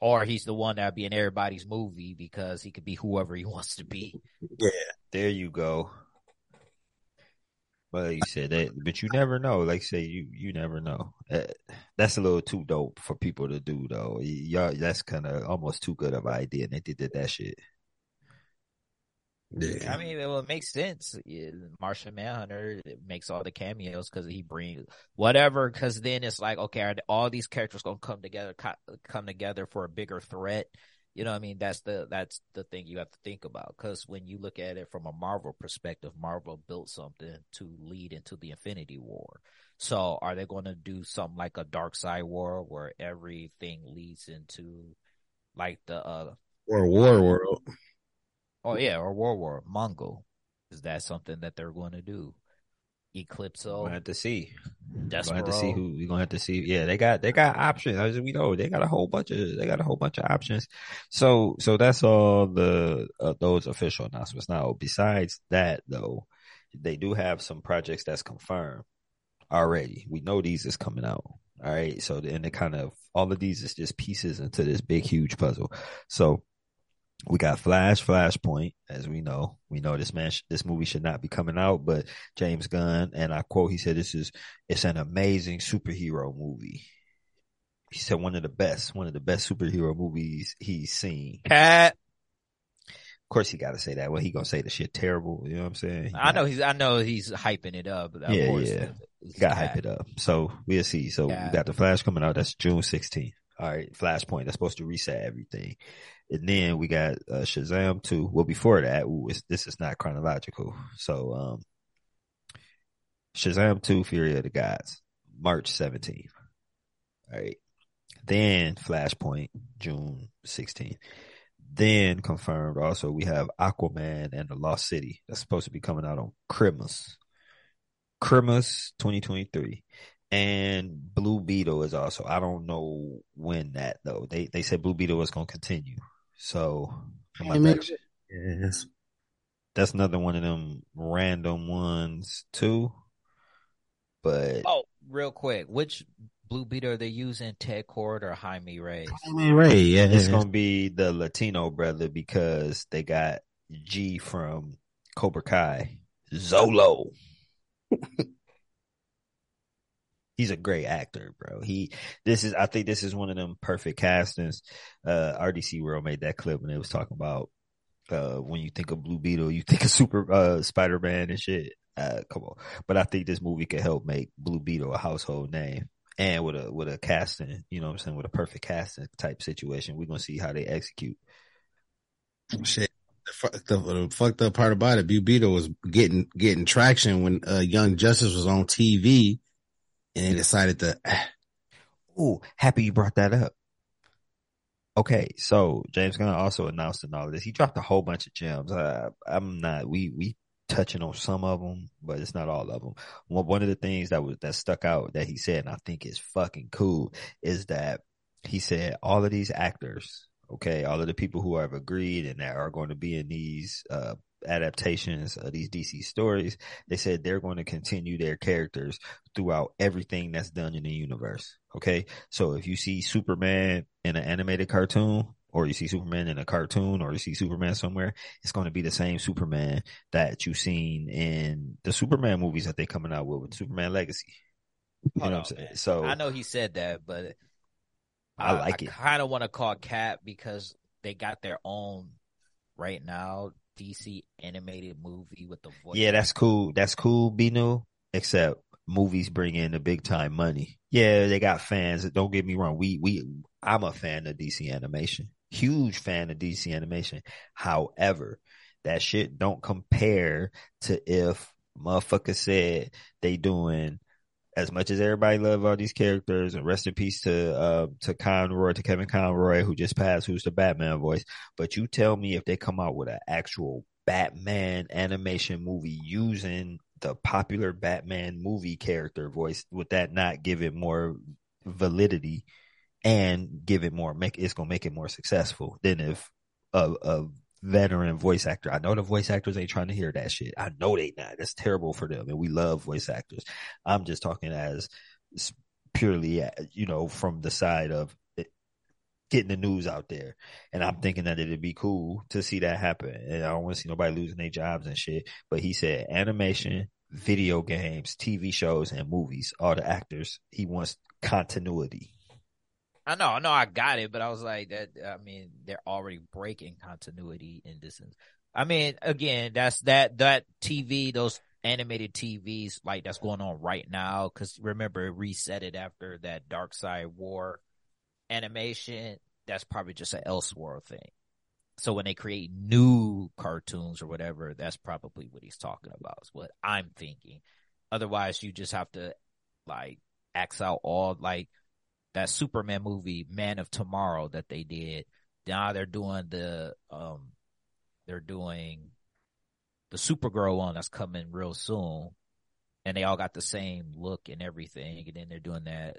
Or he's the one that'll be in everybody's movie because he could be whoever he wants to be. Yeah, there you go. Well, you said that, but you never know. Like say you, you never know. Uh, that's a little too dope for people to do, though. Y'all, that's kind of almost too good of an idea, and they did that, that shit. Yeah. I mean, it will make sense. Yeah, Martian Manhunter makes all the cameos because he brings whatever. Because then it's like, okay, are all these characters gonna come together, co- come together for a bigger threat? You know, what I mean, that's the that's the thing you have to think about. Because when you look at it from a Marvel perspective, Marvel built something to lead into the Infinity War. So, are they going to do something like a Darkseid War where everything leads into like the uh Or War World. Oh yeah, or War War Mongul. Is that something that they're going to do? We're gonna have to see. We're gonna have to see who. We're gonna have to see. Yeah, they got they got options. As we know, they got a whole bunch of they got a whole bunch of options. So so that's all the uh, those official announcements. Now, besides that, though, they do have some projects that's confirmed already. We know these is coming out. All right. So and it kind of all of these is just pieces into this big huge puzzle. So we got Flash, Flashpoint, as we know. We know this man, sh- this movie should not be coming out, but James Gunn, and I quote, he said, "This is it's an amazing superhero movie." He said one of the best, one of the best superhero movies he's seen. Cat. Of course, he got to say that. Well, he gonna say the shit terrible. You know what I'm saying? He I know he's I know he's hyping it up. But Yeah, course, yeah. got to hype it up. So we'll see. So Yeah. we got the Flash coming out. That's June 16th. All right, Flashpoint. That's supposed to reset everything. And then we got uh, Shazam 2. Well, before that, ooh, this is not chronological. So, um, Shazam 2, Fury of the Gods, March 17th. All right. Then Flashpoint, June 16th. Then confirmed also we have Aquaman and the Lost City. That's supposed to be coming out on Christmas. Christmas 2023. And Blue Beetle is also, I don't know when that though. They they said Blue Beetle was gonna continue. So I'm Hey, about Yes. that's another one of them random ones too. But Oh, real quick, which Blue Beetle are they using? Ted Kord or Jaime Reyes? Jaime Ray, yeah. it's gonna be the Latino brother because they got G from Cobra Kai, Xolo. He's a great actor, bro. He this is I think this is one of them perfect castings. Uh RDC World made that clip when they was talking about uh when you think of Blue Beetle, you think of Super uh Spider Man and shit. Uh come on. But I think this movie could help make Blue Beetle a household name. and with a with a casting, you know what I'm saying, with a perfect casting type situation. We're gonna see how they execute. Shit. The, the, the fucked up part about it, Blue Beetle was getting getting traction when uh, Young Justice was on TV, and they decided to. Ooh, happy you brought that up. Okay, so James Gunn also announced in all of this. He dropped a whole bunch of gems. Uh, I'm not. We we touching on some of them, but it's not all of them. One one of the things that was that stuck out that he said, and I think is fucking cool, is that he said all of these actors, okay, all of the people who have agreed and that are going to be in these uh, adaptations of these DC stories, they said they're going to continue their characters throughout everything that's done in the universe. Okay, so if you see Superman in an animated cartoon, or you see Superman in a cartoon, or you see Superman somewhere, it's going to be the same Superman that you've seen in the Superman movies that they're coming out with, with Superman Legacy. You Hold know on, what I'm saying? man. So I know he said that, but I like it. kind of want to call Cap because they got their own right now DC animated movie with the voice. Yeah, that's cool. That's cool, Binu. Except movies bring in the big time money. Yeah, they got fans. Don't get me wrong. We we I'm a fan of DC animation. Huge fan of DC animation. However, that shit don't compare to if motherfucker said they doing as much as everybody love all these characters and rest in peace to uh to Conroy to Kevin Conroy who just passed who's the Batman voice. But you tell me if they come out with an actual Batman animation movie using the popular Batman movie character voice, would that not give it more validity and give it more make it's gonna make it more successful than if a, a veteran voice actor. I know the voice actors ain't trying to hear that shit. I know they not. That's terrible for them, and we love voice actors. I'm just talking as purely, uh, you know, from the side of it- getting the news out there. And I'm thinking that it'd be cool to see that happen. And I don't want to see nobody losing their jobs and shit. But he said animation, video games, TV shows, and movies. All the actors. He wants continuity. I know, I know, I got it, but I was like, that. I mean, they're already breaking continuity in this. I mean, again, that's that that TV, those animated TVs, like that's going on right now. Because remember, it reset it after that Darkseid War animation. That's probably just an Elseworld thing. So when they create new cartoons or whatever, that's probably what he's talking about. Is what I'm thinking. Otherwise, you just have to like axe out all like that Superman movie, Man of Tomorrow, that they did. Now they're doing the um, they're doing the Supergirl one that's coming real soon, and they all got the same look and everything. And then they're doing that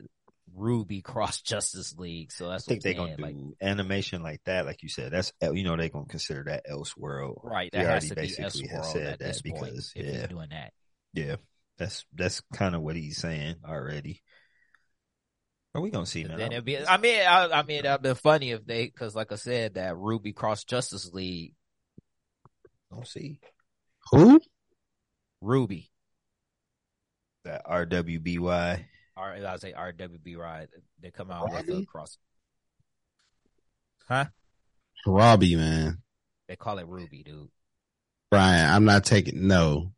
Ruby Cross Justice League. So I that's think they're gonna do animation like that, like you said. That's you know they're gonna consider that Elseworld. Right, that has to be basically have Elseworld said at that point because, if yeah. they're doing that. Yeah, that's that's kind of what he's saying already. Are we gonna see, man? Then it'd be. I mean, I, I mean, it'd been funny if they, because like I said, that Ruby Cross Justice League, Don't see Who? Ruby, that RWBY. or I would say RWB Ride, they come out with a cross. Huh? Robbie, man. They call it Ruby, dude. Brian, I'm not taking no.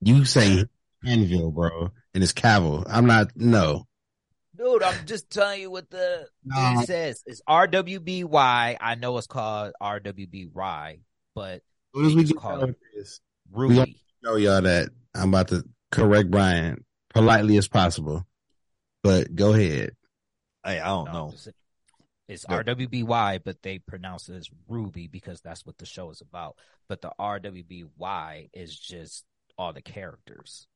You say Anvil, bro, and it's Cavill. I'm not no. Dude, I'm just telling you what the No. it says. It's RWBY. I know it's called RWBY, but As soon as we Just get call done it. with Ruby. show y'all that I'm about to correct Brian politely as possible. But go ahead. Hey, I don't No, know. it's- It's No. RWBY, but they pronounce it as Ruby because that's what the show is about. But the RWBY is just all the characters.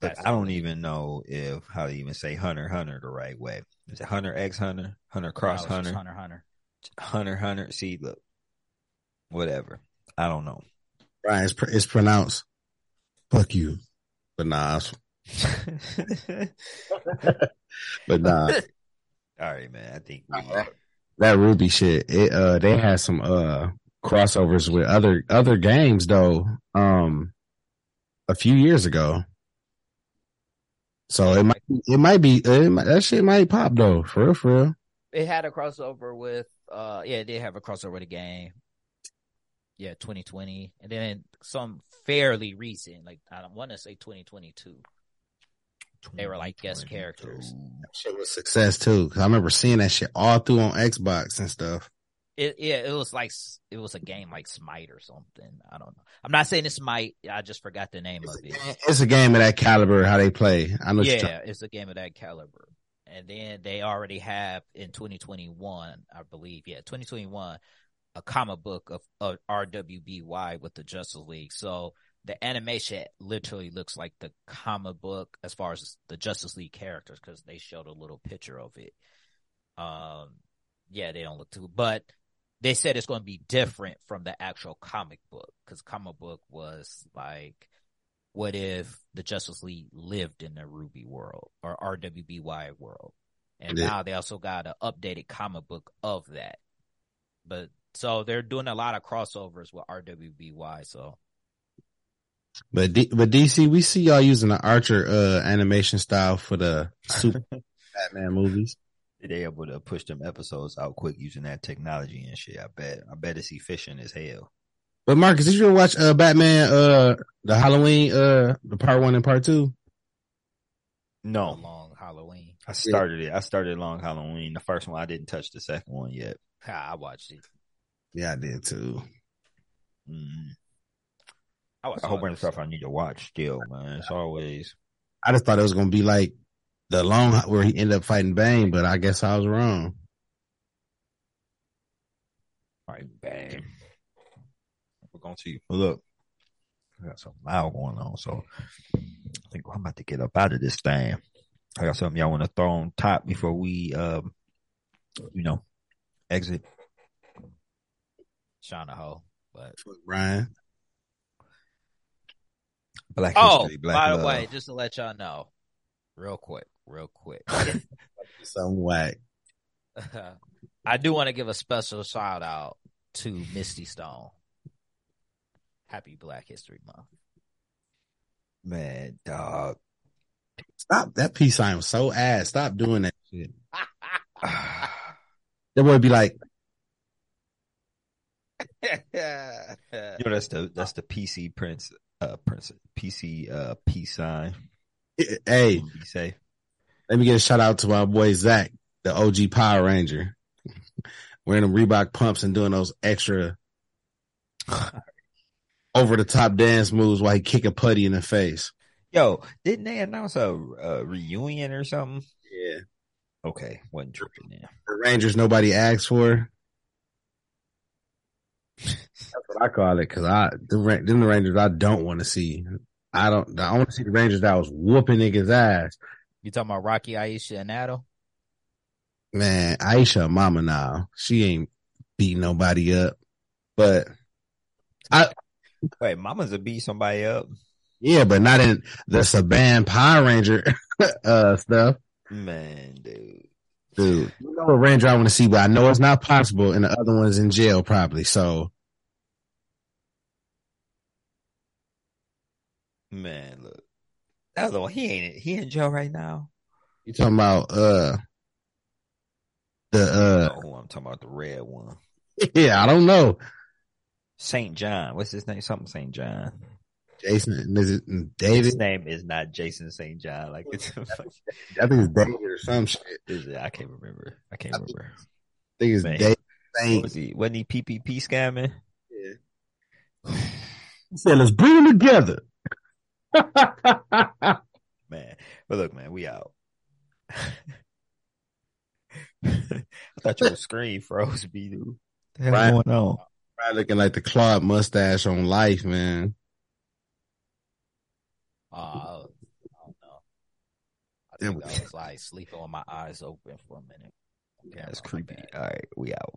But I don't even know if how to even say Hunter Hunter the right way. Is it Hunter X Hunter? Hunter Cross No, Hunter? Hunter Hunter. Hunter Hunter. See, look, whatever. I don't know. Right, it's, pr- it's pronounced fuck you. But nah, it's- but nah, All right, man. I think we, that Ruby shit, it, uh, they had some, uh, crossovers with other, other games though, um, a few years ago. So it might, it might be, it might, that shit might pop though, for real, for real. It had a crossover with, uh, yeah, it did have a crossover with the game. Yeah, 2020, and then some fairly recent, like I don't want to say 2022. They were like guest characters. That shit was success too. Cause I remember seeing that shit all through on Xbox and stuff. It yeah, it was like it was a game like Smite or something. I don't know. I'm not saying it's Smite. I just forgot the name of it. It's a game of that caliber, how they play. I know. Yeah, it's a game of that caliber. And then they already have in 2021, I believe, yeah, 2021, a comic book of, of RWBY with the Justice League. So the animation literally looks like the comic book as far as the Justice League characters because they showed a little picture of it. Um, yeah, they don't look too, but they said it's going to be different from the actual comic book because comic book was like what if the Justice League lived in the Ruby world or RWBY world? And Yeah. now they also got an updated comic book of that. But so they're doing a lot of crossovers with RWBY. So But D- but DC, we see y'all using the Archer uh animation style for the Super Batman movies. They able to push them episodes out quick using that technology and shit. I bet. I bet it's efficient as hell. But Marcus, did you ever watch uh Batman uh the Halloween uh the part one and part two? No, long Halloween. I started it. I started Long Halloween. The first one, I didn't touch the second one yet. I watched it. Yeah, I did too. Mm. I watched A whole all bunch of this. stuff I need to watch still, man. It's always I just thought it was gonna be like the long where he ended up fighting Bane, but I guess I was wrong. like bang. We're going to but look. I got something loud going on, so I think I'm about to get up out of this thing. I got something y'all want to throw on top before we, um, you know, exit. Shauna Ho. But Ryan. Brian. Black oh, history, black by love. the way, just to let y'all know, real quick, real quick. Some whack. I do want to give a special shout out to Misty Stone. Happy Black History Month. man, dog. Stop that peace sign was so ass. Stop doing that shit. That boy be like, You know that's the that's the PC prince uh prince PC uh peace sign. hey, Be safe. Let me get a shout out to my boy Zach, the OG Power Ranger. Wearing them Reebok pumps and doing those extra over the top dance moves while he kick a putty in the face. Yo, didn't they announce a, a reunion or something? Yeah. Okay, wasn't tripping there. The Rangers nobody asked for. That's what I call it because I the them the Rangers I don't want to see. I don't. I want to see the Rangers that was whooping niggas ass. You talking about Rocky, Aisha, and Adam? Man, Aisha, mama now. She ain't beating nobody up. But I Wait, Mama's a beat somebody up. yeah, but not in the Saban Power Ranger uh stuff. Man, dude. Dude, you know what Ranger I want to see, but I know it's not possible, and the other one's in jail probably. So Man, look. That was he ain't he in jail right now. you talking about uh the uh? oh, I'm talking about the red one. yeah, I don't know. Saint John. What's his name? Something Saint John. Jason is it His David? name is not Jason St. John. Like it's I think it's David or some shit. is it? I can't remember. I can't remember. I think it's Man. David Saint. was he? Wasn't he PPP scamming? Yeah. he said, "Let's bring them together." Man, but look, man, we out. I thought your screen froze, B dude. The hell Right. going on? Right, looking like the Claude mustache on life, man. Uh, I don't know. I think I was like sleeping with my eyes open for a minute. Yeah, it's my creepy. All right, we out.